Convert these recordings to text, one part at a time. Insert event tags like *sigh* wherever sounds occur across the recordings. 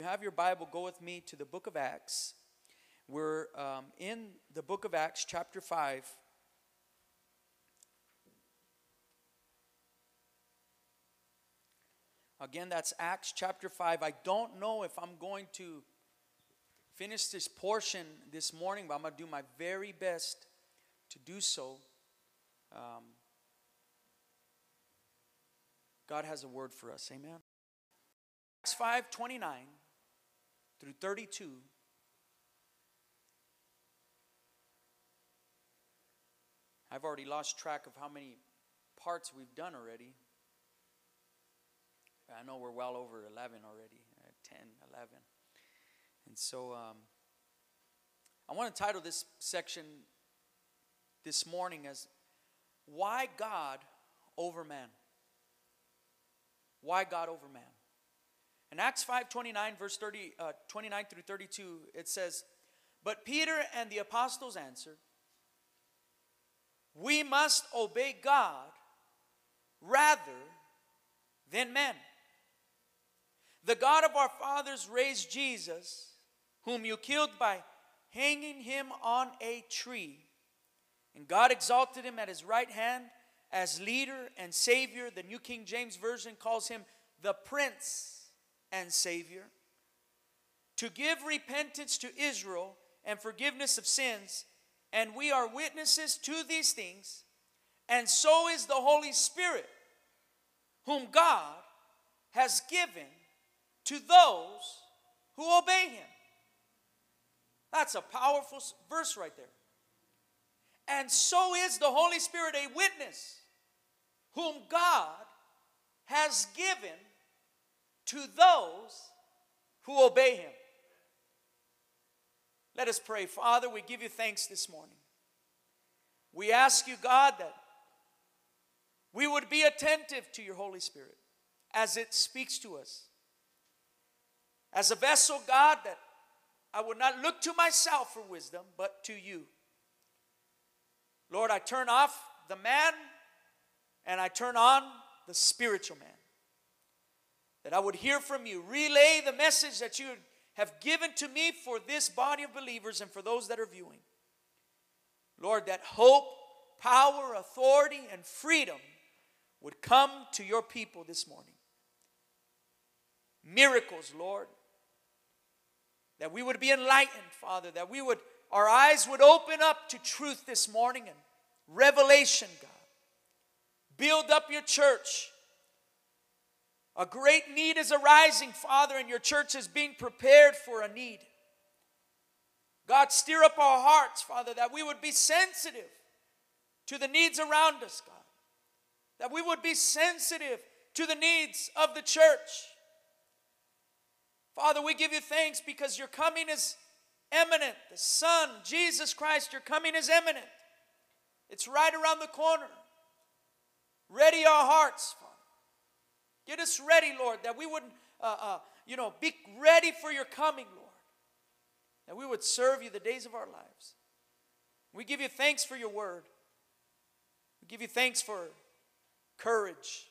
you have your Bible, go with me to the book of Acts. We're um, in the book of Acts, chapter 5. Again, that's Acts chapter 5. I don't know if I'm going to finish this portion this morning, but I'm going to do my very best to do so. Um, God has a word for us. Amen. Acts 5 29 through 32. I've already lost track of how many parts we've done already. I know we're well over 11 already, uh, 10, 11. And so um, I want to title this section this morning as Why God Over Man. Why God Over Man. In Acts 5 29, verse 30, uh, 29 through 32, it says, But Peter and the apostles answered, We must obey God rather than men. The God of our fathers raised Jesus, whom you killed by hanging him on a tree. And God exalted him at his right hand as leader and savior. The New King James Version calls him the Prince and Savior. To give repentance to Israel and forgiveness of sins. And we are witnesses to these things. And so is the Holy Spirit, whom God has given to those who obey him. That's a powerful verse right there. And so is the Holy Spirit a witness whom God has given to those who obey him. Let us pray. Father, we give you thanks this morning. We ask you, God, that we would be attentive to your Holy Spirit as it speaks to us. As a vessel, God, that I would not look to myself for wisdom, but to you. Lord, I turn off the man and I turn on the spiritual man. That I would hear from you, relay the message that you have given to me for this body of believers and for those that are viewing. Lord, that hope, power, authority, and freedom would come to your people this morning. Miracles, Lord, that we would be enlightened, Father, that we would, our eyes would open up to truth this morning and revelation, God. Build up your church. A great need is arising, Father, and your church is being prepared for a need. God, stir up our hearts, Father, that we would be sensitive to the needs around us, God. That we would be sensitive to the needs of the church. Father, we give you thanks because your coming is imminent. The Son, Jesus Christ, your coming is imminent. It's right around the corner. Ready our hearts, Father. Get us ready, Lord, that we wouldn't, uh, uh, you know, be ready for your coming, Lord. That we would serve you the days of our lives. We give you thanks for your word. We give you thanks for courage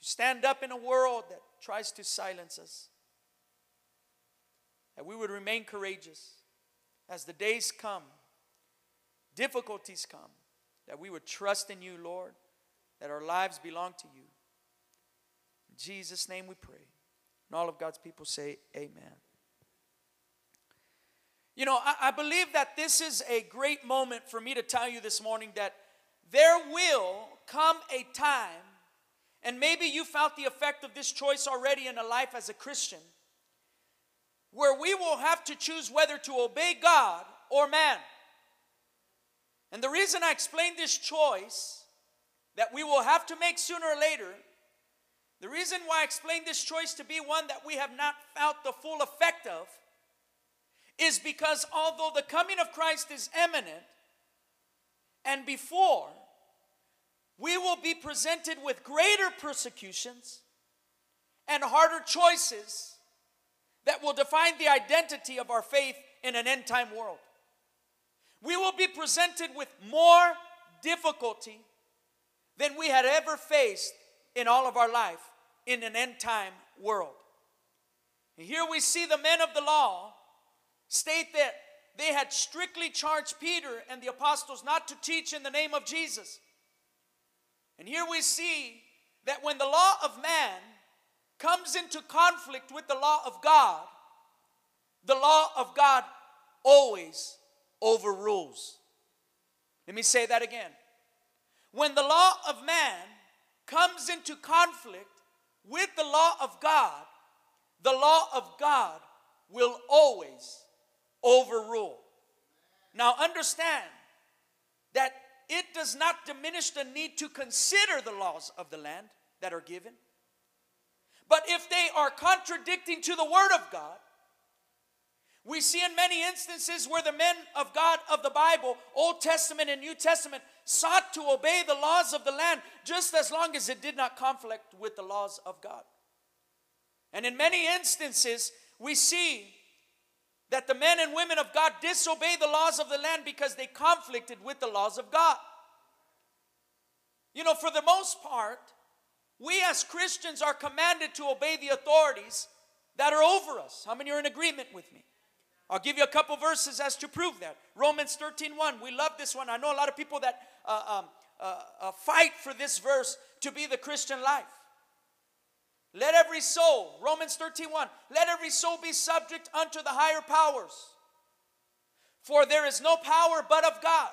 to stand up in a world that tries to silence us that we would remain courageous as the days come, difficulties come, that we would trust in you, Lord, that our lives belong to you. Jesus' name we pray. And all of God's people say, Amen. You know, I, I, believe that this is a great moment for me to tell you this morning that there will come a time, and maybe you felt the effect of this choice already in a life as a Christian where we will have to choose whether to obey God or man. And the reason I explain this choice that we will have to make sooner or later, the reason why I explain this choice to be one that we have not felt the full effect of, is because although the coming of Christ is imminent, and before, we will be presented with greater persecutions and harder choices that will define the identity of our faith in an end time world. We will be presented with more difficulty than we had ever faced in all of our life in an end time world. Here we see the men of the law state that they had strictly charged Peter and the apostles not to teach in the name of Jesus. And here we see that when the law of man comes into conflict with the law of God, the law of God always overrules. Let me say that again. When the law of man comes into conflict with the law of God, the law of God will always overrule. Now, understand that it does not diminish the need to consider the laws of the land that are given. But if they are contradicting to the Word of God, we see in many instances where the men of God of the Bible, Old Testament and New Testament, sought to obey the laws of the land just as long as it did not conflict with the laws of God. And in many instances, we see that the men and women of God disobey the laws of the land because they conflicted with the laws of God. You know, for the most part, we as Christians are commanded to obey the authorities that are over us. How many are in agreement with me? I'll give you a couple verses as to prove that. Romans 13 1. We love this one. I know a lot of people that uh, um, uh, uh, fight for this verse to be the Christian life. Let every soul, Romans 13 1, let every soul be subject unto the higher powers. For there is no power but of God.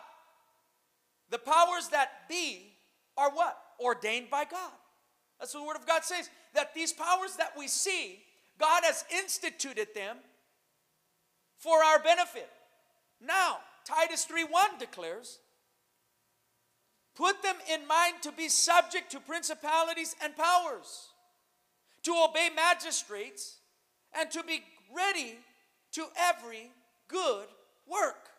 The powers that be are what? Ordained by God. That's what the Word of God says. That these powers that we see, God has instituted them for our benefit. Now, Titus 3:1 declares, put them in mind to be subject to principalities and powers, to obey magistrates, and to be ready to every good work.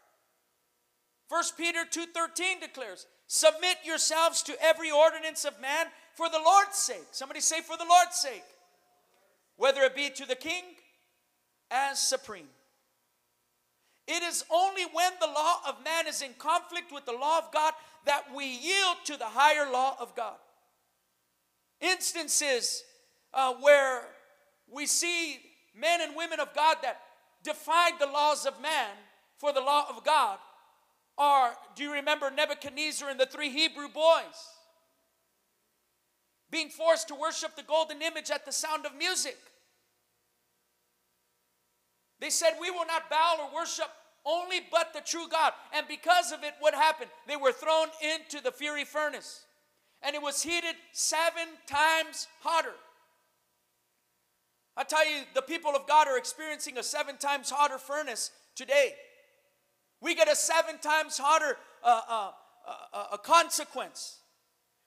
1 Peter 2:13 declares, submit yourselves to every ordinance of man for the Lord's sake. Somebody say for the Lord's sake. Whether it be to the king as supreme. It is only when the law of man is in conflict with the law of God that we yield to the higher law of God. Instances uh, where we see men and women of God that defied the laws of man for the law of God are, do you remember Nebuchadnezzar and the three Hebrew boys? Being forced to worship the golden image at the sound of music. They said, We will not bow or worship only but the true God. And because of it, what happened? They were thrown into the fiery furnace. And it was heated seven times hotter. I tell you, the people of God are experiencing a seven times hotter furnace today. We get a seven times hotter uh, uh, uh, uh consequence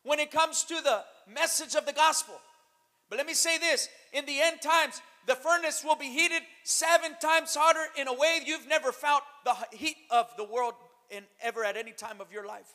when it comes to the message of the gospel. But let me say this in the end times, the furnace will be heated seven times hotter in a way you've never felt the heat of the world in ever at any time of your life.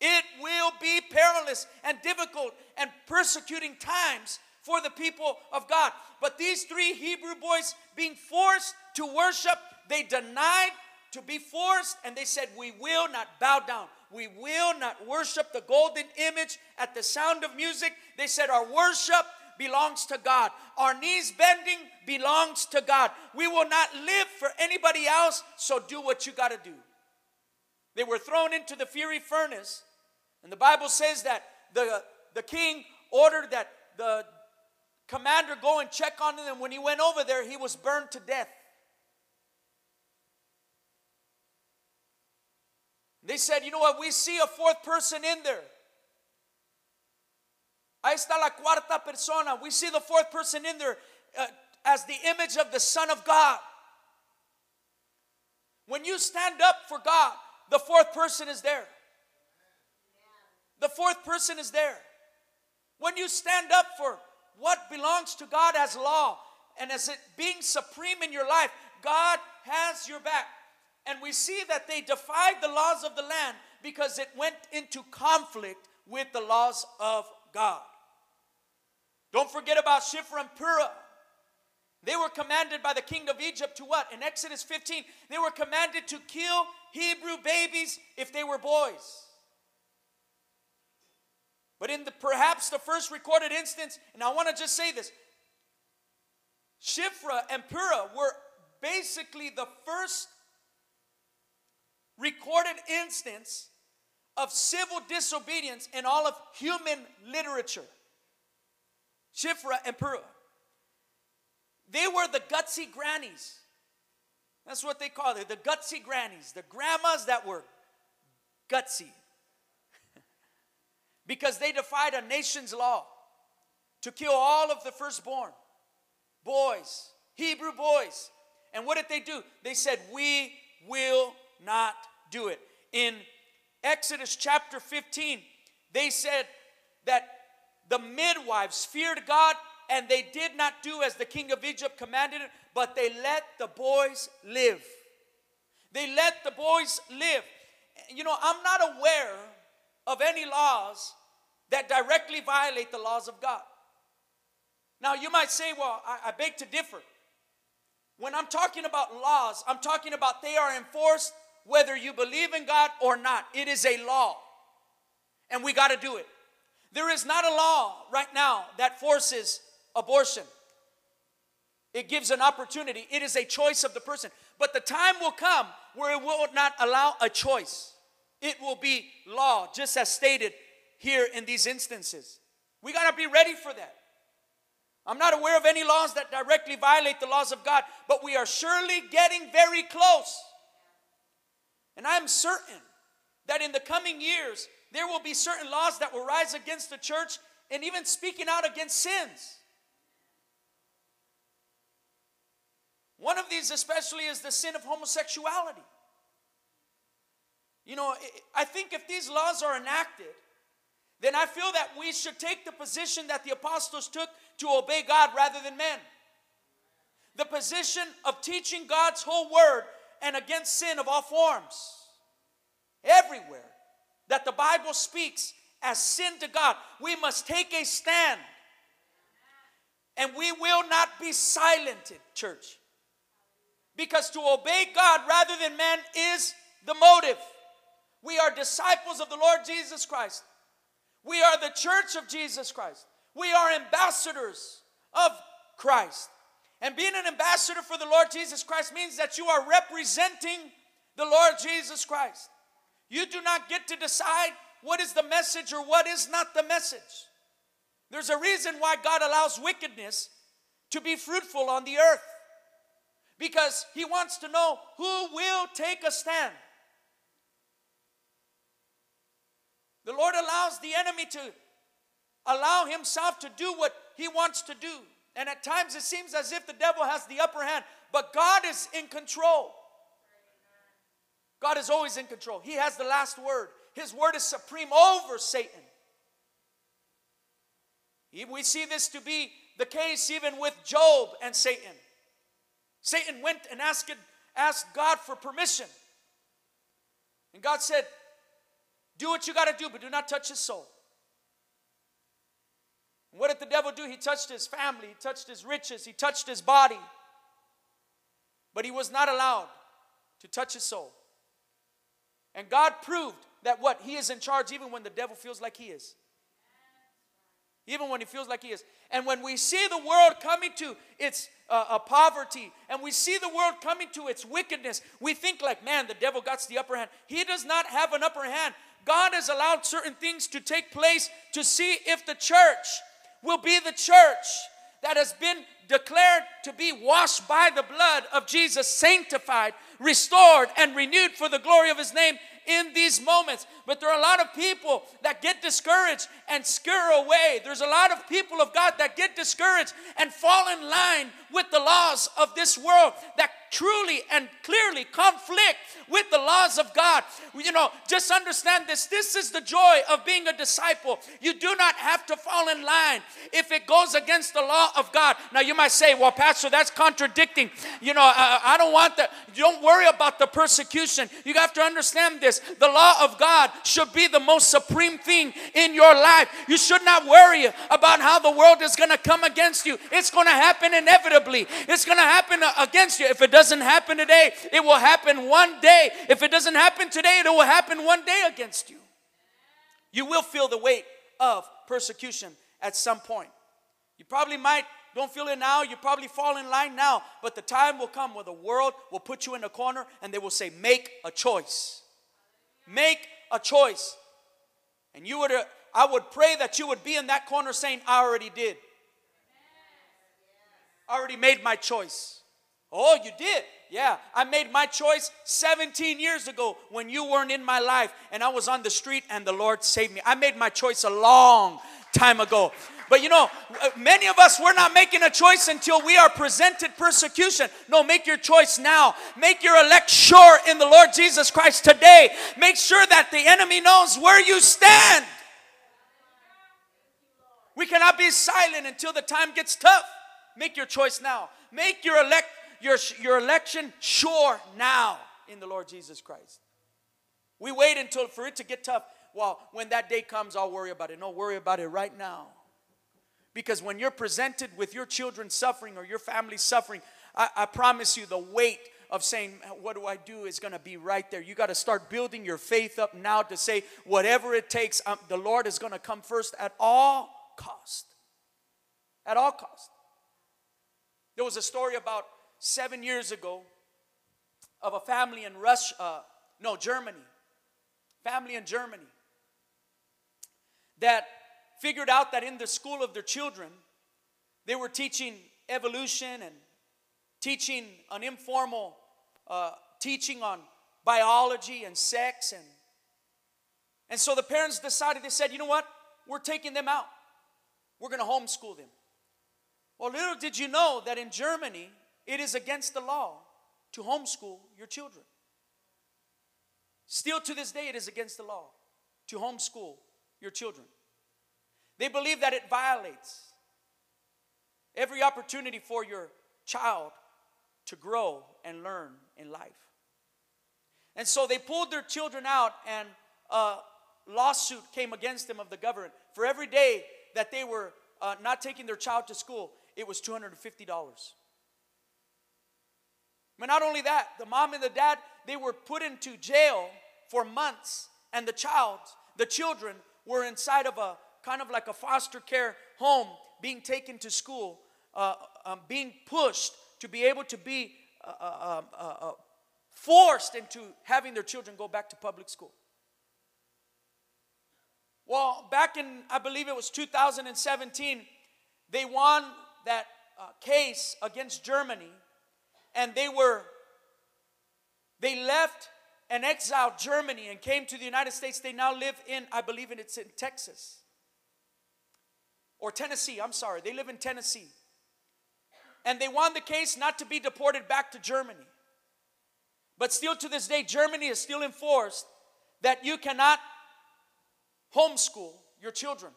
It will be perilous and difficult and persecuting times for the people of God. But these three Hebrew boys being forced to worship, they denied to be forced and they said, We will not bow down. We will not worship the golden image at the sound of music. They said, Our worship belongs to God. Our knees bending belongs to God. We will not live for anybody else, so do what you got to do. They were thrown into the fiery furnace, and the Bible says that the, the king ordered that the commander go and check on them. When he went over there, he was burned to death. They said, You know what? We see a fourth person in there. Ahí está la cuarta persona. We see the fourth person in there uh, as the image of the Son of God. When you stand up for God, the fourth person is there. The fourth person is there. When you stand up for what belongs to God as law and as it being supreme in your life, God has your back. And we see that they defied the laws of the land because it went into conflict with the laws of God. Don't forget about Shiphrah and Puah. They were commanded by the king of Egypt to what? In Exodus 15, they were commanded to kill Hebrew babies if they were boys. But in the perhaps the first recorded instance, and I want to just say this Shiphrah and Puah were basically the first recorded instance of civil disobedience in all of human literature. Shiphrah and Puah. They were the gutsy grannies. That's what they called it, the gutsy grannies, the grandmas that were gutsy. *laughs* because they defied a nation's law to kill all of the firstborn boys, Hebrew boys. And what did they do? They said, We will not do it. In Exodus chapter 15, they said that the midwives feared God and they did not do as the king of Egypt commanded but they let the boys live. They let the boys live. You know, I'm not aware of any laws that directly violate the laws of God. Now, you might say, well, I, I beg to differ. When I'm talking about laws, I'm talking about they are enforced whether you believe in God or not. It is a law, and we got to do it. There is not a law right now that forces abortion. It gives an opportunity. It is a choice of the person. But the time will come where it will not allow a choice. It will be law, just as stated here in these instances. We got to be ready for that. I'm not aware of any laws that directly violate the laws of God, but we are surely getting very close. And I am certain that in the coming years, there will be certain laws that will rise against the church and even speaking out against sins. One of these, especially, is the sin of homosexuality. You know, I think if these laws are enacted, then I feel that we should take the position that the apostles took to obey God rather than men. The position of teaching God's whole word and against sin of all forms. Everywhere that the Bible speaks as sin to God, we must take a stand. And we will not be silented, church. Because to obey God rather than man is the motive. We are disciples of the Lord Jesus Christ. We are the church of Jesus Christ. We are ambassadors of Christ. And being an ambassador for the Lord Jesus Christ means that you are representing the Lord Jesus Christ. You do not get to decide what is the message or what is not the message. There's a reason why God allows wickedness to be fruitful on the earth because he wants to know who will take a stand. The Lord allows the enemy to allow himself to do what he wants to do. And at times it seems as if the devil has the upper hand, but God is in control. God is always in control. He has the last word. His word is supreme over Satan. We see this to be the case even with Job and Satan. Satan went and asked, asked God for permission. And God said, Do what you got to do, but do not touch his soul. And what did the devil do? He touched his family, he touched his riches, he touched his body. But he was not allowed to touch his soul. And God proved that what? He is in charge even when the devil feels like he is even when he feels like he is. And when we see the world coming to its uh, uh, poverty and we see the world coming to its wickedness, we think like, man, the devil got the upper hand. He does not have an upper hand. God has allowed certain things to take place to see if the church will be the church that has been declared to be washed by the blood of Jesus, sanctified, restored, and renewed for the glory of his name in these moments. But there are a lot of people that get discouraged and scare away. There's a lot of people of God that get discouraged and fall in line with the laws of this world that truly and clearly conflict with the laws of God. You know, just understand this. This is the joy of being a disciple. You do not have to fall in line if it goes against the law of God. Now, you might say, well, Pastor, that's contradicting. You know, I, I don't want that. Don't worry about the persecution. You have to understand this. The law of God should be the most supreme thing in your life. You should not worry about how the world is going to come against you. It's going to happen inevitably. It's going to happen uh, against you. If it doesn't happen today, it will happen one day. If it doesn't happen today, it will happen one day against you. You will feel the weight of persecution at some point. You probably might don't feel it now, you probably fall in line now. But the time will come where the world will put you in a corner and they will say, Make a choice. Make a choice. And you would, uh, I would pray that you would be in that corner saying, I already did. I already made my choice. Oh, you did? Yeah, I made my choice 17 years ago when you weren't in my life and I was on the street and the Lord saved me. I made my choice a long time ago. But you know, uh, many of us, we're not making a choice until we are presented persecution. No, make your choice now. Make your elect sure in the Lord Jesus Christ today. Make sure that the enemy knows where you stand. We cannot be silent until the time gets tough. Make your choice now. Make your elect your, your election sure now in the Lord Jesus Christ. We wait until for it to get tough. Well, when that day comes, I'll worry about it. No, worry about it right now. Because when you're presented with your children suffering or your family suffering, I, I promise you the weight of saying, What do I do is going to be right there. You got to start building your faith up now to say, Whatever it takes, um, the Lord is going to come first at all cost. At all cost. There was a story about seven years ago of a family in Russia, uh, no, Germany, family in Germany, that figured out that in the school of their children, they were teaching evolution and teaching an informal uh, teaching on biology and sex and and so the parents decided they said you know what? We're taking them out. We're going to homeschool them. Well little did you know that in germany it is against the law to homeschool your children. Still to this day, it is against the law to homeschool your children. They believe that it violates every opportunity for your child to grow and learn in life. And so they pulled their children out, and a lawsuit came against them of the government. For every day that they were uh, not taking their child to school, it was $250. But not only that, the mom and the dad, they were put into jail for months, and the child, the children, were inside of a kind of like a foster care home, being taken to school, uh, um, being pushed to be able to be uh, uh, um, uh, uh forced into having their children go back to public school. Well, back in, I believe it was 2017, they won that uh, case against Germany and they were they left and exiled Germany and came to the United States. They now live in, I believe in it's in Texas or Tennessee. I'm sorry, they live in Tennessee. And they won the case not to be deported back to Germany. But still to this day, Germany is still enforced that you cannot homeschool your children.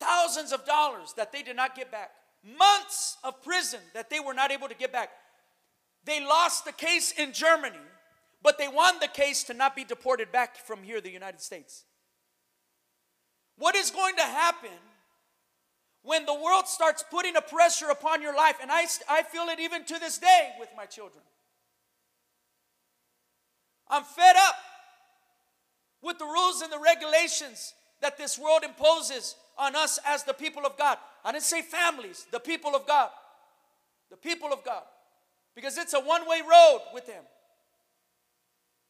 Thousands of dollars that they did not get back months of prison that they were not able to get back. They lost the case in Germany, but they won the case to not be deported back from here, the United States. What is going to happen when the world starts putting a pressure upon your life? And I, I feel it even to this day with my children. I'm fed up with the rules and the regulations that this world imposes on us as the people of God. I didn't say families, the people of God. The people of God. Because it's a one way road with Him.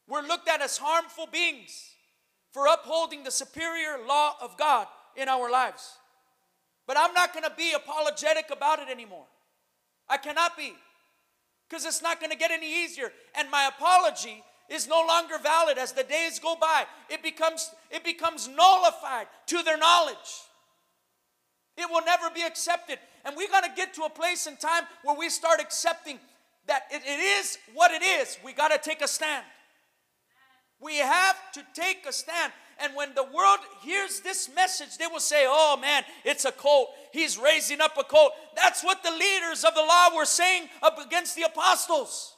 We're looked at as harmful beings for upholding the superior law of God in our lives. But I'm not going to be apologetic about it anymore. I cannot be. Because it's not going to get any easier. And my apology is no longer valid as the days go by. It becomes, it becomes nullified to their knowledge. It will never be accepted. And we got to get to a place in time where we start accepting that it, it is what it is. We got to take a stand. We have to take a stand. And when the world hears this message, they will say, Oh man, it's a cult. He's raising up a cult. That's what the leaders of the law were saying up against the apostles.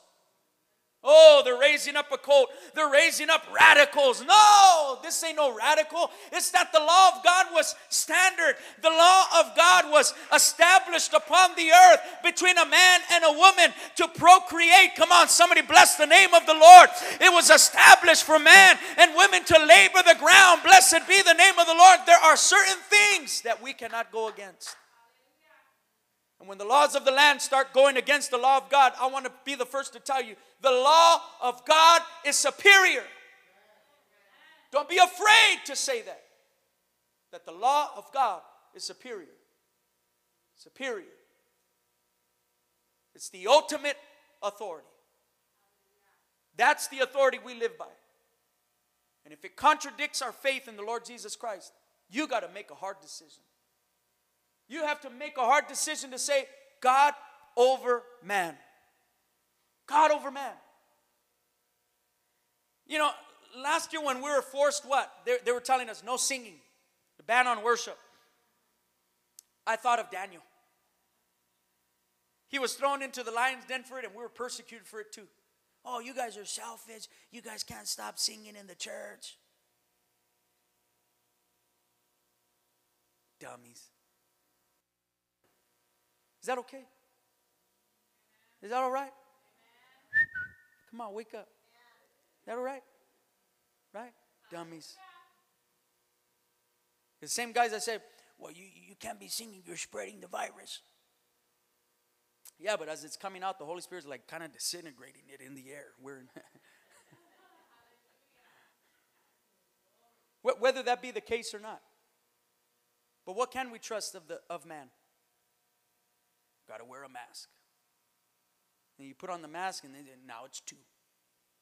Oh, they're raising up a cult. They're raising up radicals. No, this ain't no radical. It's that the law of God was standard. The law of God was established upon the earth between a man and a woman to procreate. Come on, somebody bless the name of the Lord. It was established for man and women to labor the ground. Blessed be the name of the Lord. There are certain things that we cannot go against. And when the laws of the land start going against the law of God, I want to be the first to tell you the law of God is superior. Don't be afraid to say that. That the law of God is superior. Superior. It's the ultimate authority. That's the authority we live by. And if it contradicts our faith in the Lord Jesus Christ, you got to make a hard decision. You have to make a hard decision to say, God over man. God over man. You know, last year when we were forced, what? They, they were telling us no singing, the ban on worship. I thought of Daniel. He was thrown into the lion's den for it, and we were persecuted for it too. Oh, you guys are selfish. You guys can't stop singing in the church. Dummies. Is that okay? Is that all right? Come on, wake up. Is that all right? Right? Dummies. The same guys that say, well, you, you can't be singing, you're spreading the virus. Yeah, but as it's coming out, the Holy Spirit's like kind of disintegrating it in the air. We're in *laughs* Whether that be the case or not. But what can we trust of, the, of man? Got to wear a mask. And you put on the mask, and now it's two.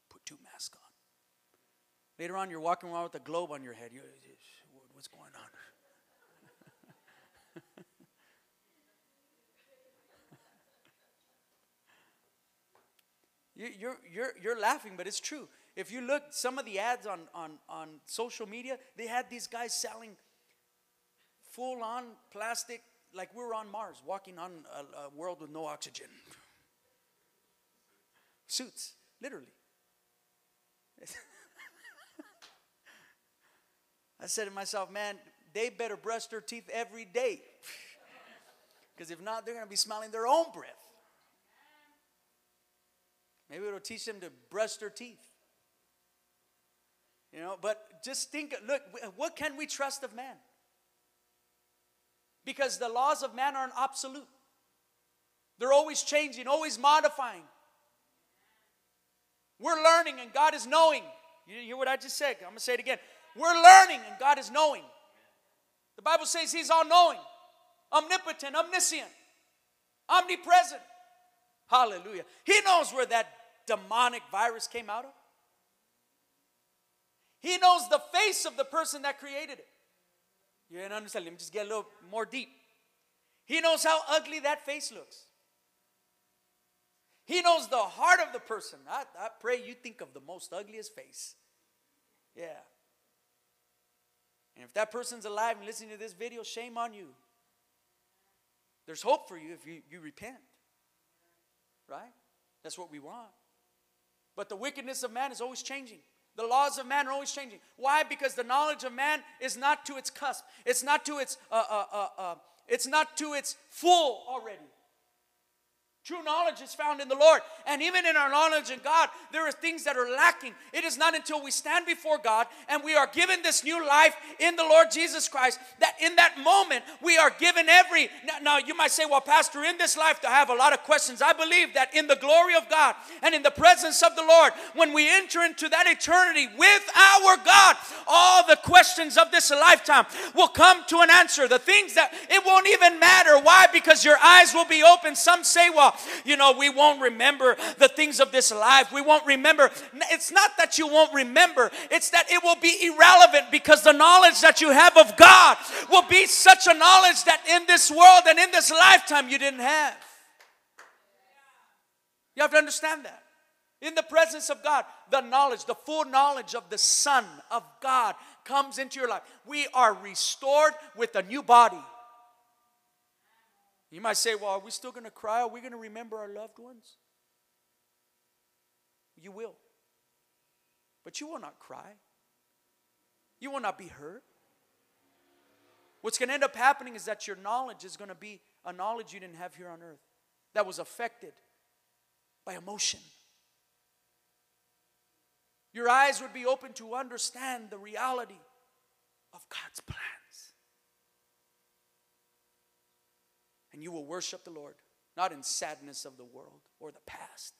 Put two masks on. Later on, you're walking around with a globe on your head. You're, what's going on? *laughs* You're, you're, you're laughing, but it's true. If you look, some of the ads on, on, on social media, they had these guys selling full on plastic like we were on Mars, walking on a, a world with no oxygen. Suits, literally. *laughs* I said to myself, man, they better brush their teeth every day. Because if not, they're going to be smelling their own breath. Maybe it'll teach them to brush their teeth. You know, but just think look, what can we trust of man? Because the laws of man aren't absolute. They're always changing, always modifying. We're learning and God is knowing. You hear what I just said? I'm going to say it again. We're learning and God is knowing. The Bible says He's all knowing, omnipotent, omniscient, omnipresent. Hallelujah. He knows where that demonic virus came out of. He knows the face of the person that created it. You didn't understand. Let me just get a little more deep. He knows how ugly that face looks. He knows the heart of the person. I, I pray you think of the most ugliest face. Yeah. And if that person's alive and listening to this video, shame on you. There's hope for you if you, you repent. Right? That's what we want. But the wickedness of man is always changing. The laws of man are always changing. Why? Because the knowledge of man is not to its cusp. It's not to its uh, uh, uh, uh it's not to its full already. True knowledge is found in the Lord. And even in our knowledge in God, there are things that are lacking. It is not until we stand before God and we are given this new life in the Lord Jesus Christ that in that moment we are given every. Now, now, you might say, well, Pastor, in this life, I have a lot of questions. I believe that in the glory of God and in the presence of the Lord, when we enter into that eternity with our God, all the questions of this lifetime will come to an answer. The things that it won't even matter. Why? Because your eyes will be open. Some say, well, you know, we won't remember the things of this life. We won't remember. It's not that you won't remember, it's that it will be irrelevant because the knowledge that you have of God will be such a knowledge that in this world and in this lifetime you didn't have. You have to understand that. In the presence of God, the knowledge, the full knowledge of the Son of God comes into your life. We are restored with a new body. You might say, well, are we still going to cry? Are we going to remember our loved ones? You will. But you will not cry. You will not be hurt. What's going to end up happening is that your knowledge is going to be a knowledge you didn't have here on earth that was affected by emotion. Your eyes would be open to understand the reality of God's plans. And you will worship the Lord, not in sadness of the world or the past.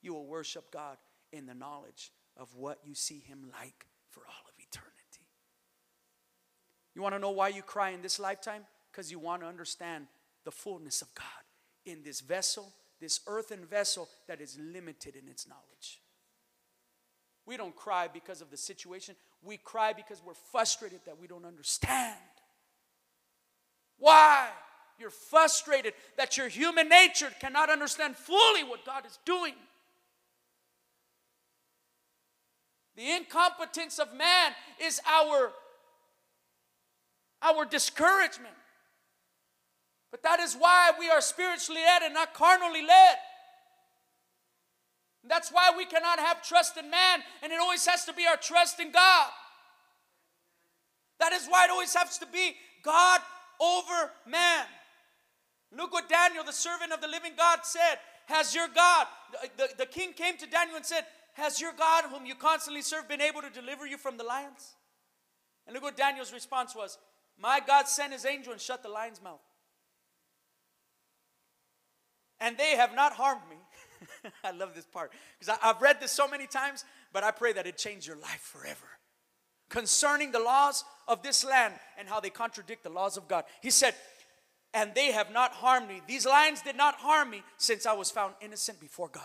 You will worship God in the knowledge of what you see Him like for all of eternity. You want to know why you cry in this lifetime? Because you want to understand the fullness of God in this vessel, this earthen vessel that is limited in its knowledge. We don't cry because of the situation. We cry because we're frustrated that we don't understand. Why? You're frustrated that your human nature cannot understand fully what God is doing. The incompetence of man is our, our discouragement. But that is why we are spiritually led and not carnally led. That's why we cannot have trust in man, and it always has to be our trust in God. That is why it always has to be God over man. Look what Daniel, the servant of the living God, said. Has your God, the, the, the king came to Daniel and said, Has your God, whom you constantly serve, been able to deliver you from the lions? And look what Daniel's response was My God sent his angel and shut the lion's mouth. And they have not harmed me. *laughs* I love this part because I've read this so many times, but I pray that it change your life forever. Concerning the laws of this land and how they contradict the laws of God. He said, and they have not harmed me. These lions did not harm me since I was found innocent before God.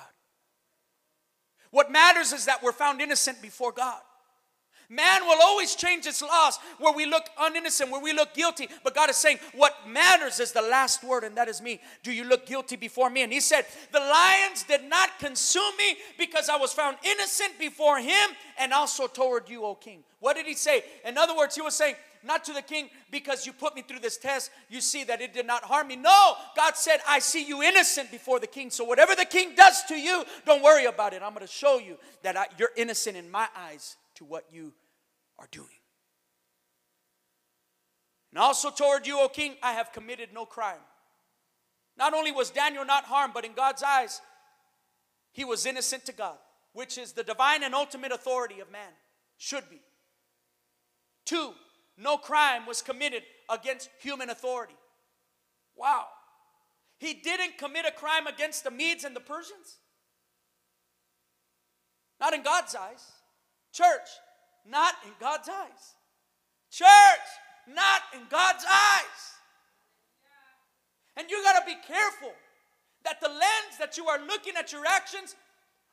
What matters is that we're found innocent before God. Man will always change its laws where we look uninnocent, where we look guilty. But God is saying, What matters is the last word, and that is me. Do you look guilty before me? And He said, The lions did not consume me because I was found innocent before Him and also toward you, O King. What did He say? In other words, He was saying, not to the king because you put me through this test, you see that it did not harm me. No, God said, I see you innocent before the king. So whatever the king does to you, don't worry about it. I'm going to show you that I, you're innocent in my eyes to what you are doing. And also toward you, O king, I have committed no crime. Not only was Daniel not harmed, but in God's eyes, he was innocent to God, which is the divine and ultimate authority of man. Should be. Two, no crime was committed against human authority. Wow. He didn't commit a crime against the Medes and the Persians. Not in God's eyes. Church, not in God's eyes. Church, not in God's eyes. And you got to be careful that the lens that you are looking at your actions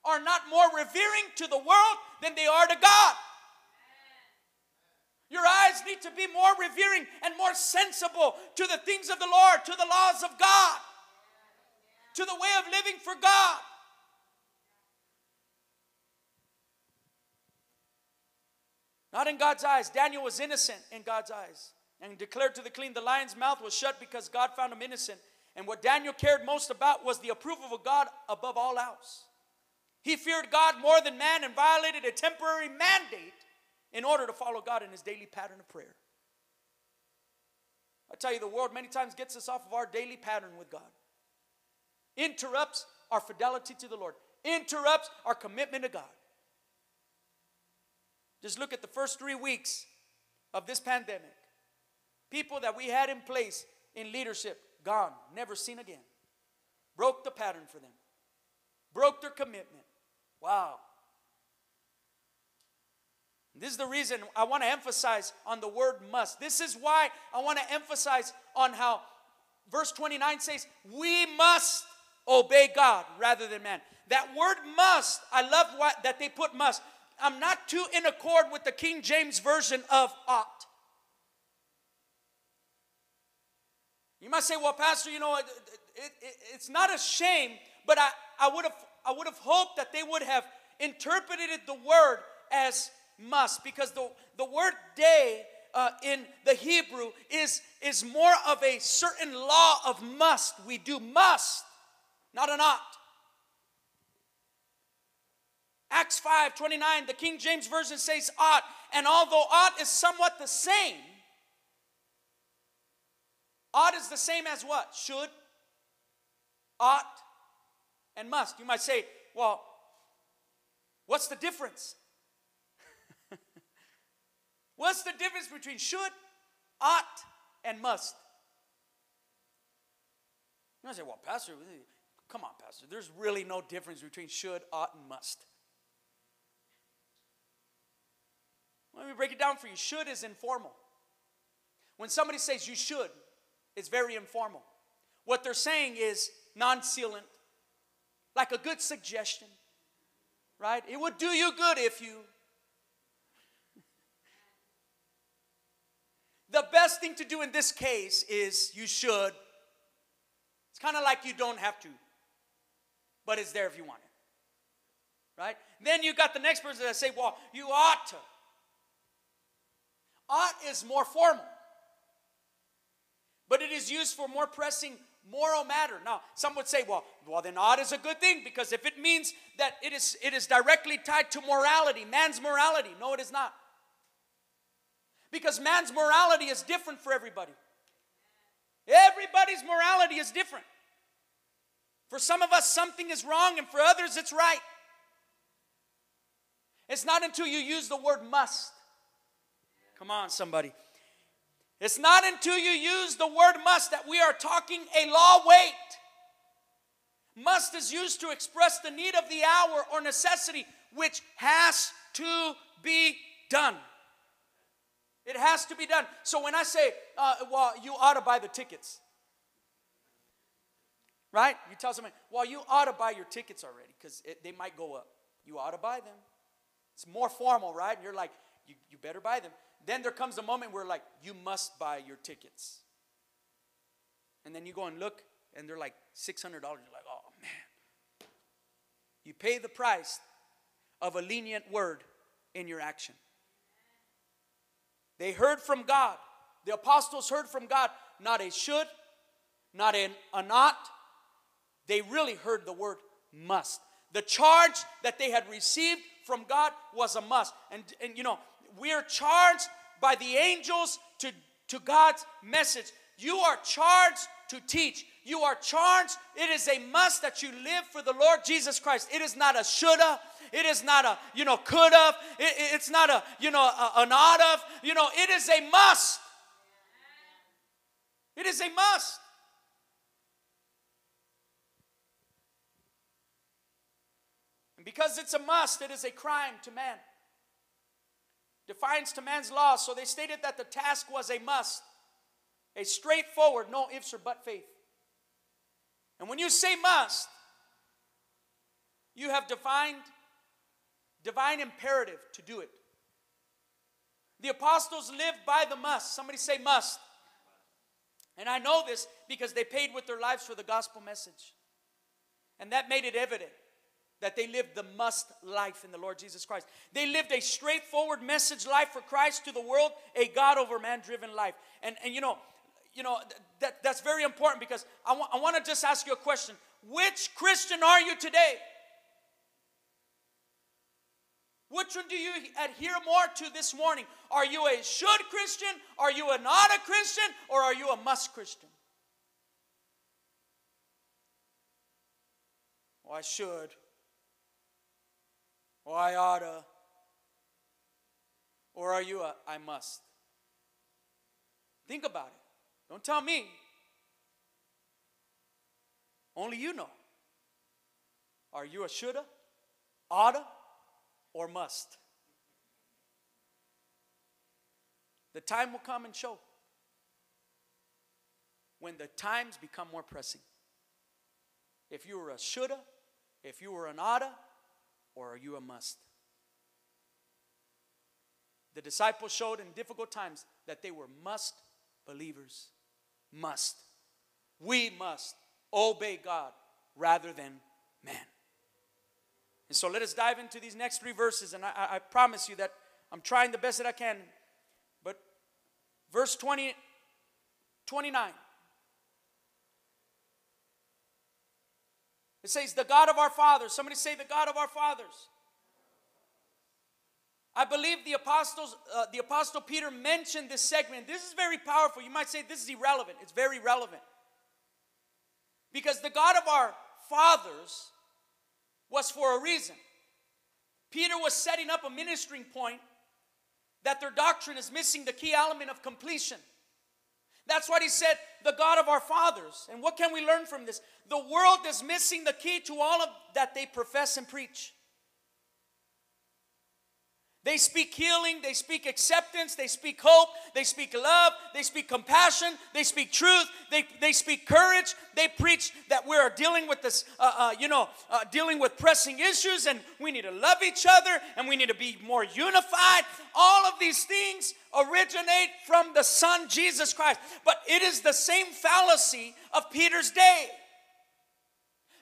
are not more revering to the world than they are to God. Your eyes need to be more revering and more sensible to the things of the Lord, to the laws of God, to the way of living for God. Not in God's eyes. Daniel was innocent in God's eyes and declared to the clean. The lion's mouth was shut because God found him innocent. And what Daniel cared most about was the approval of God above all else. He feared God more than man and violated a temporary mandate in order to follow God in his daily pattern of prayer. I tell you, the world many times gets us off of our daily pattern with God, interrupts our fidelity to the Lord, interrupts our commitment to God. Just look at the first three weeks of this pandemic. People that we had in place in leadership, gone, never seen again. Broke the pattern for them, broke their commitment. Wow. This is the reason I want to emphasize on the word must. This is why I want to emphasize on how verse 29 says, We must obey God rather than man. That word must, I love what, that they put must. I'm not too in accord with the King James Version of ought. You might say, well, Pastor, you know, it, it, it, it's not a shame, but I, I, would have, I would have hoped that they would have interpreted the word as must, because the, the word dei uh, in the Hebrew is, is more of a certain law of must. We do must, not an ought. Acts 5 29, the King James Version says ought. And although ought is somewhat the same, ought is the same as what? Should, ought, and must. You might say, well, what's the difference? What's the difference between should, ought, and must? You might say, well, Pastor, come on, Pastor. There's really no difference between should, ought, and must. Let me break it down for you. Should is informal. When somebody says you should, it's very informal. What they're saying is non sealant, like a good suggestion, right? It would do you good if you. The best thing to do in this case is you should. It's kind of like you don't have to, but it's there if you want it, right? Then you got the next person that say, well, you ought to. Ought is more formal, but it is used for more pressing moral matter. Now, some would say, well, well, then ought is a good thing because if it means that it is it is directly tied to morality, man's morality. No, it is not. Because man's morality is different for everybody. Everybody's morality is different. For some of us, something is wrong, and for others, it's right. It's not until you use the word must Come on, somebody. It's not until you use the word must that we are talking a law weight. Must is used to express the need of the hour or necessity which has to be done. It has to be done. So when I say, uh, well, you ought to buy the tickets, right? You tell somebody, well, you ought to buy your tickets already because they might go up. You ought to buy them. It's more formal, right? And you're like, you, you better buy them. Then there comes a moment where, like, you must buy your tickets. And then you go and look, and they're like $600. You're like, oh, man. You pay the price of a lenient word in your action. They heard from God. The apostles heard from God, not a should, not an, a not. They really heard the word must. The charge that they had received from God was a must. And, and you know, we are charged by the angels to, to God's message. You are charged to teach. You are charged. It is a must that you live for the Lord Jesus Christ. It is not a shoulda. It is not a, you know, could have. It, it's not a, you know, a, an ought of. You know, it is a must. It is a must. And because it's a must, it is a crime to man defiance to man's law. So they stated that the task was a must, a straightforward, no ifs or but faith. And when you say must, you have defined divine imperative to do it. The apostles lived by the must. Somebody say must. And I know this because they paid with their lives for the gospel message. And that made it evident that they lived the must life in the Lord Jesus Christ. They lived a straightforward message life for Christ to the world, a God over man driven life. And, and you know, you know that, that's very important because I, wa- I want to just ask you a question. Which Christian are you today? Which one do you adhere more to this morning? Are you a should Christian? Are you a not a Christian? Or are you a must Christian? Well, I should. Or I oughta. Or are you a I must? Think about it. Don't tell me. Only you know. Are you a shoulda, oughta, or must? The time will come and show when the times become more pressing. If you were a shoulda, if you were an oughta, or are you a must? The disciples showed in difficult times that they were must believers. Must. We must obey God rather than man. And so let us dive into these next three verses, and I, I promise you that I'm trying the best that I can. But verse 20, 29. It says, the God of our fathers. Somebody say, the God of our fathers. I believe the apostles, uh, the apostle Peter mentioned this segment. This is very powerful. You might say this is irrelevant. It's very relevant. Because the God of our fathers was for a reason. Peter was setting up a ministering point that their doctrine is missing the key element of completion. That's what he said, the God of our fathers. And what can we learn from this? The world is missing the key to all of that they profess and preach. They speak healing, they speak acceptance, they speak hope, they speak love, they speak compassion, they speak truth, they, they speak courage. They preach that we're dealing with this, uh, uh, you know, uh, dealing with pressing issues and we need to love each other and we need to be more unified. All of these things originate from the Son Jesus Christ. But it is the same fallacy of Peter's day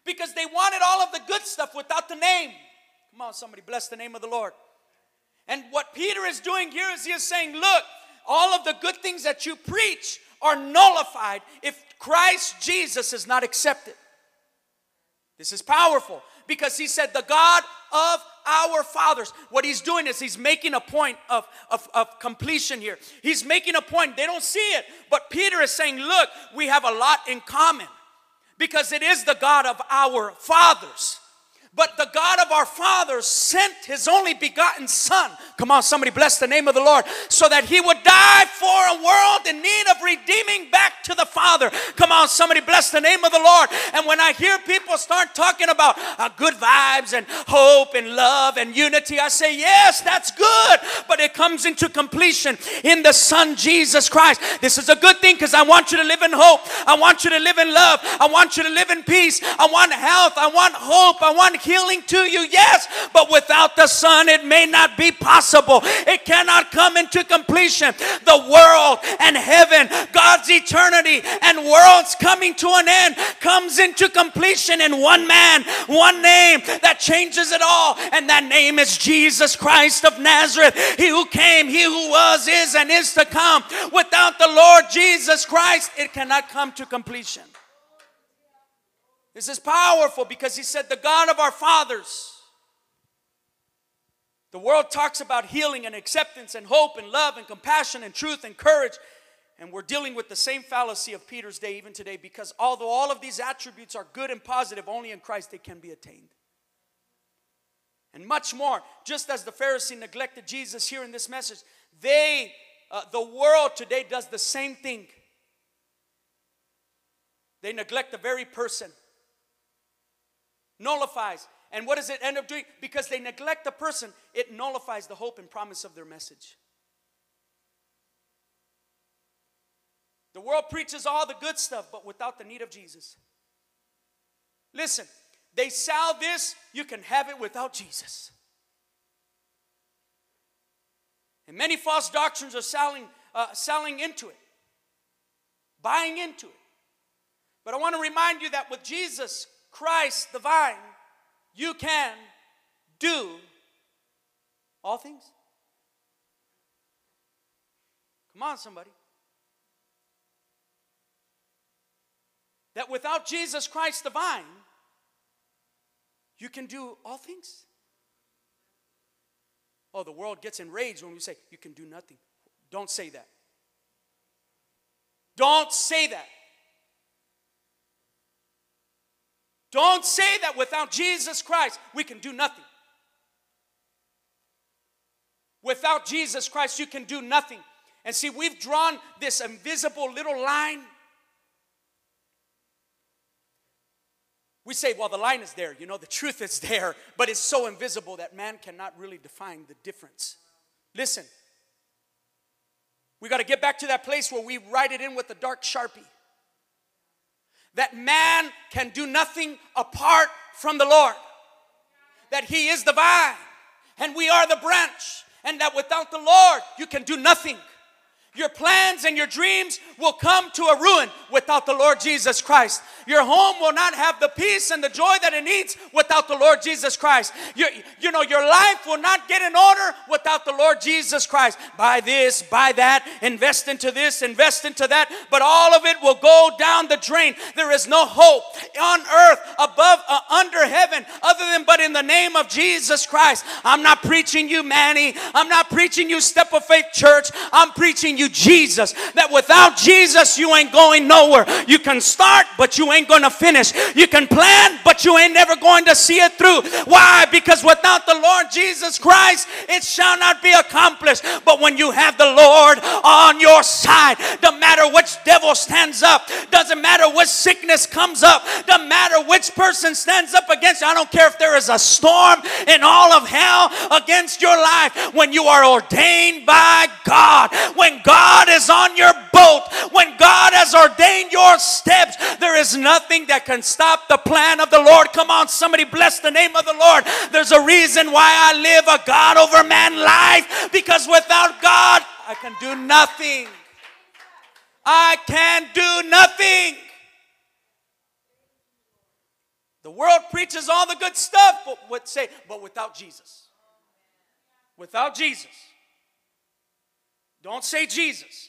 because they wanted all of the good stuff without the name. Come on, somebody bless the name of the Lord. And what Peter is doing here is he is saying, look, all of the good things that you preach are nullified if Christ Jesus is not accepted. This is powerful because he said, the God of our fathers. What he's doing is he's making a point of, of, of, completion here. He's making a point. They don't see it, but Peter is saying, look, we have a lot in common because it is the God of our fathers. But the God of our fathers sent his only begotten Son. Come on, somebody bless the name of the Lord. So that he would die for a world in need of redeeming back to the Father. Come on, somebody bless the name of the Lord. And when I hear people start talking about uh, good vibes and hope and love and unity, I say, yes, that's good. But it comes into completion in the Son Jesus Christ. This is a good thing because I want you to live in hope. I want you to live in love. I want you to live in peace. I want health. I want hope. I want healing to you, yes, but without the Son, it may not be possible. It cannot come into completion. The world and heaven, God's eternity and worlds coming to an end comes into completion in one man, one name that changes it all, and that name is Jesus Christ of Nazareth. He who came, he who was, is, and is to come. Without the Lord Jesus Christ, it cannot come to completion. This is powerful because he said, The God of our fathers. The world talks about healing and acceptance and hope and love and compassion and truth and courage. And we're dealing with the same fallacy of Peter's day even today because although all of these attributes are good and positive, only in Christ they can be attained. And much more, just as the Pharisee neglected Jesus here in this message, they, uh, the world today does the same thing. They neglect the very person nullifies. And what does it end up doing? Because they neglect the person, it nullifies the hope and promise of their message. The world preaches all the good stuff, but without the need of Jesus. Listen, they sell this, you can have it without Jesus. And many false doctrines are selling, uh, selling into it, buying into it. But I want to remind you that with Jesus, Christ, the vine, you can do all things. Come on, somebody. That without Jesus Christ, the vine, you can do all things. Oh, the world gets enraged when we say, You can do nothing. Don't say that. Don't say that. Don't say that without Jesus Christ, we can do nothing. Without Jesus Christ, you can do nothing. And see, we've drawn this invisible little line. We say, well, the line is there, you know, the truth is there, but it's so invisible that man cannot really define the difference. Listen, we got to get back to that place where we write it in with the dark sharpie that man can do nothing apart from the Lord, that He is the vine and we are the branch, and that without the Lord you can do nothing. Your plans and your dreams will come to a ruin without the Lord Jesus Christ. Your home will not have the peace and the joy that it needs without the Lord Jesus Christ. You, know, your life will not get in order without the Lord Jesus Christ. Buy this, buy that, invest into this, invest into that, but all of it will go down the drain. There is no hope on earth, above, uh, under heaven, other than but in the name of Jesus Christ. I'm not preaching you, Manny. I'm not preaching you, Step of Faith Church. I'm preaching you Jesus. That without Jesus, you ain't going nowhere. You can start, but you ain't going to finish. You can plan, but you ain't never going to see it through. Why? Because without the Lord Jesus Christ, it shall not be accomplished. But when you have the Lord on your side, no matter which devil stands up, doesn't matter which sickness comes up, doesn't matter which person stands up against you. I don't care if there is a storm in all of hell against your life. When you are ordained by God, when God is on your boat, when God has ordained your steps, there is nothing that can stop the plan of the Lord. Come on, somebody bless the name of the Lord. There's a reason why I live a God over man life because without God, I can do nothing. I can do nothing. The world preaches all the good stuff, but would say, but without Jesus. Without Jesus. Don't say Jesus.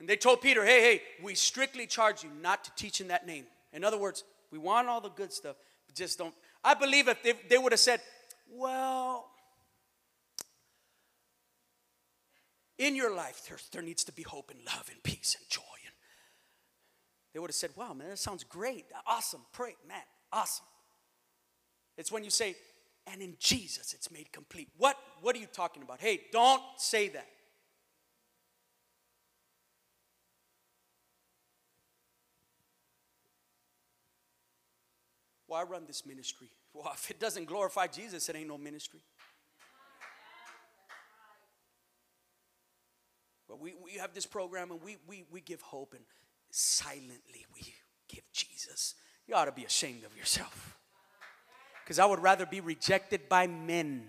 And they told Peter, hey, hey, we strictly charge you not to teach in that name. In other words, we want all the good stuff, but just don't. I believe if they, they would have said, well, in your life, there, there needs to be hope and love and peace and joy. And they would have said, wow, man, that sounds great. Awesome. Pray, man, awesome. It's when you say, and in Jesus it's made complete. What, what are you talking about? Hey, don't say that. I run this ministry. *laughs* Well, if it doesn't glorify Jesus, it ain't no ministry. But we, we have this program and we, we, we give hope and silently we give Jesus. You ought to be ashamed of yourself. Because I would rather be rejected by men.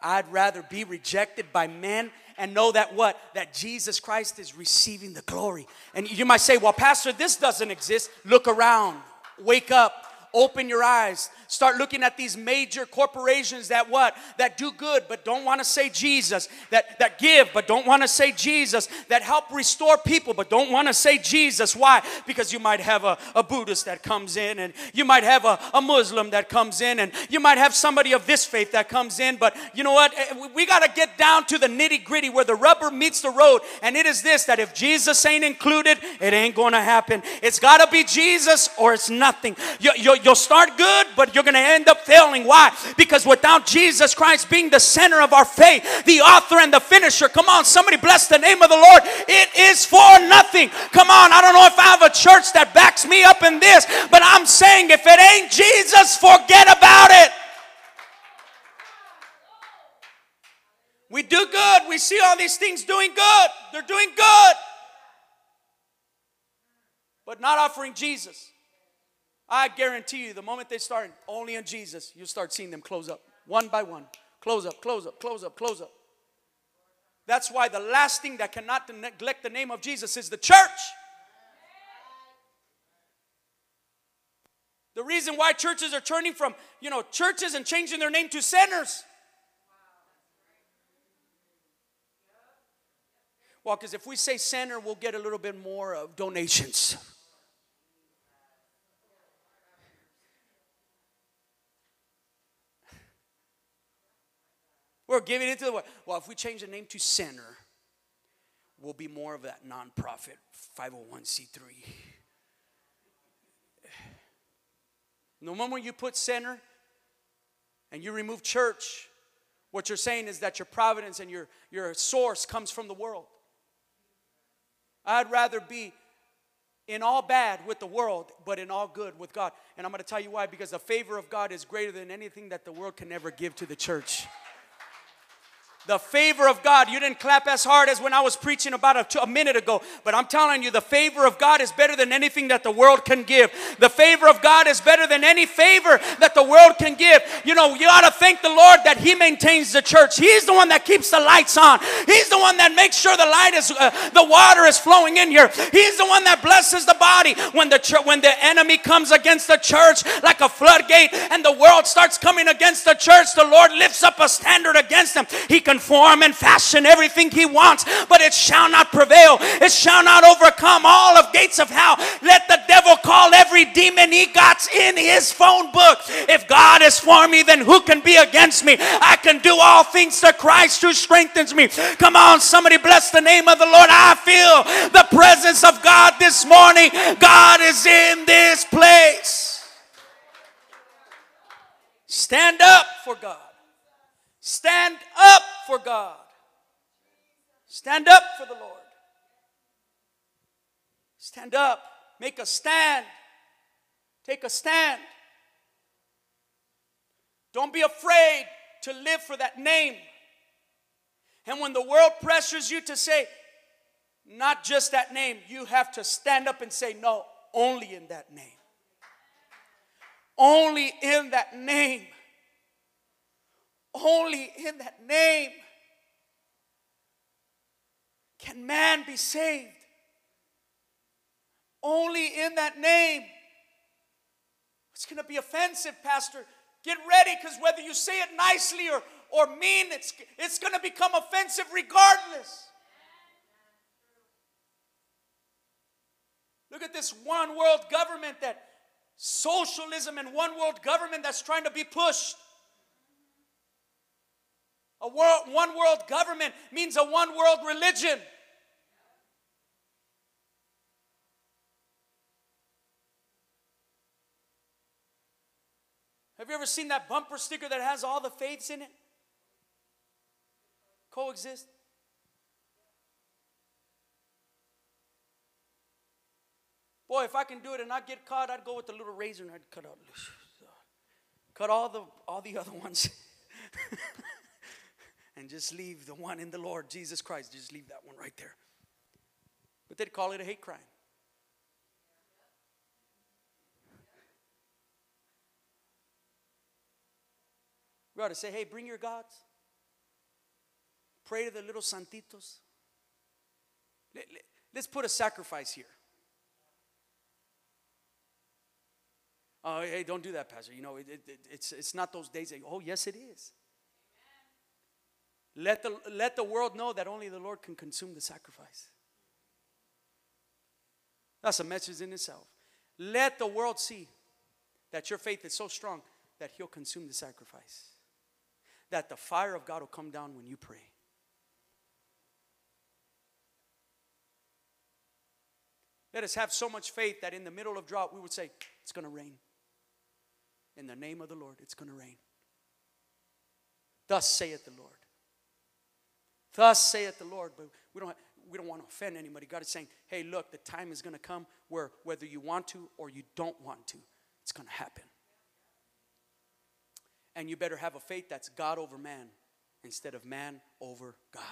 I'd rather be rejected by men and know that what? That Jesus Christ is receiving the glory. And you might say, well, Pastor, this doesn't exist. Look around, wake up, open your eyes. Start looking at these major corporations that what? That do good but don't want to say Jesus. That, that give but don't want to say Jesus. That help restore people but don't want to say Jesus. Why? Because you might have a, a Buddhist that comes in and you might have a, a Muslim that comes in and you might have somebody of this faith that comes in. But you know what? Eh, we got to get down to the nitty gritty where the rubber meets the road. And it is this that if Jesus ain't included, it ain't going to happen. It's got to be Jesus or it's nothing. You, you, you'll start good, but you're going to end up failing. Why? Because without Jesus Christ being the center of our faith, the author and the finisher, come on, somebody bless the name of the Lord. It is for nothing. Come on, I don't know if I have a church that backs me up in this, but I'm saying if it ain't Jesus, forget about it. We do good. We see all these things doing good. They're doing good. But not offering Jesus. I guarantee you, the moment they start only in Jesus, you start seeing them close up one by one. Close up, close up, close up, close up. That's why the last thing that cannot neglect the name of Jesus is the church. The reason why churches are turning from, you know, churches and changing their name to centers. Well, because if we say center, we'll get a little bit more of donations. We're giving it to the world. Well, if we change the name to Center, we'll be more of that nonprofit 501c3. The moment you put center and you remove church, what you're saying is that your providence and your, your source comes from the world. I'd rather be in all bad with the world, but in all good with God. And I'm going to tell you why because the favor of God is greater than anything that the world can ever give to the church. The favor of God. You didn't clap as hard as when I was preaching about a, a, minute ago, but I'm telling you, the favor of God is better than anything that the world can give. The favor of God is better than any favor that the world can give. You know, you ought to thank the Lord that He maintains the church. He's the one that keeps the lights on. He's the one that makes sure the light is, uh, the water is flowing in here. He's the one that blesses the body when the when the enemy comes against the church like a floodgate, and the world starts coming against the church. The Lord lifts up a standard against them. He can form and fashion everything he wants, but it shall not prevail. It shall not overcome all of gates of hell. Let the devil call every demon he got in his phone book. If God is for me, then who can be against me? I can do all things to Christ who strengthens me. Come on, somebody bless the name of the Lord. I feel the presence of God this morning. God is in this place. Stand up for God. Stand up for God. Stand up for the Lord. Stand up. Make a stand. Take a stand. Don't be afraid to live for that name. And when the world pressures you to say, not just that name, you have to stand up and say, no, only in that name. Only in that name. Only in that name can man be saved. Only in that name. It's going to be offensive, Pastor. Get ready because whether you say it nicely or, or mean, it's, it's going to become offensive regardless. Look at this one world government that socialism and one world government that's trying to be pushed. A world, one world government means a one world religion. Have you ever seen that bumper sticker that has all the faiths in it? Coexist. Boy, if I can do it and not get caught, I'd go with the little razor and I'd cut out, cut all the all the other ones. *laughs* and just leave the one in the Lord, Jesus Christ. Just leave that one right there. But they'd call it a hate crime. We ought to say, hey, bring your gods. Pray to the little santitos. Let, let, let's put a sacrifice here. Oh, hey, don't do that, Pastor. You know, it, it, it's, it's not those days. That, oh, yes, it is. Let the, let the world know that only the Lord can consume the sacrifice. That's a message in itself. Let the world see that your faith is so strong that He'll consume the sacrifice. That the fire of God will come down when you pray. Let us have so much faith that in the middle of drought we would say, It's going to rain. In the name of the Lord, it's going to rain. Thus saith the Lord. Thus saith the Lord. But we don't, we don't want to offend anybody. God is saying, hey, look, the time is going to come where whether you want to or you don't want to, it's going to happen. And you better have a faith that's God over man instead of man over God.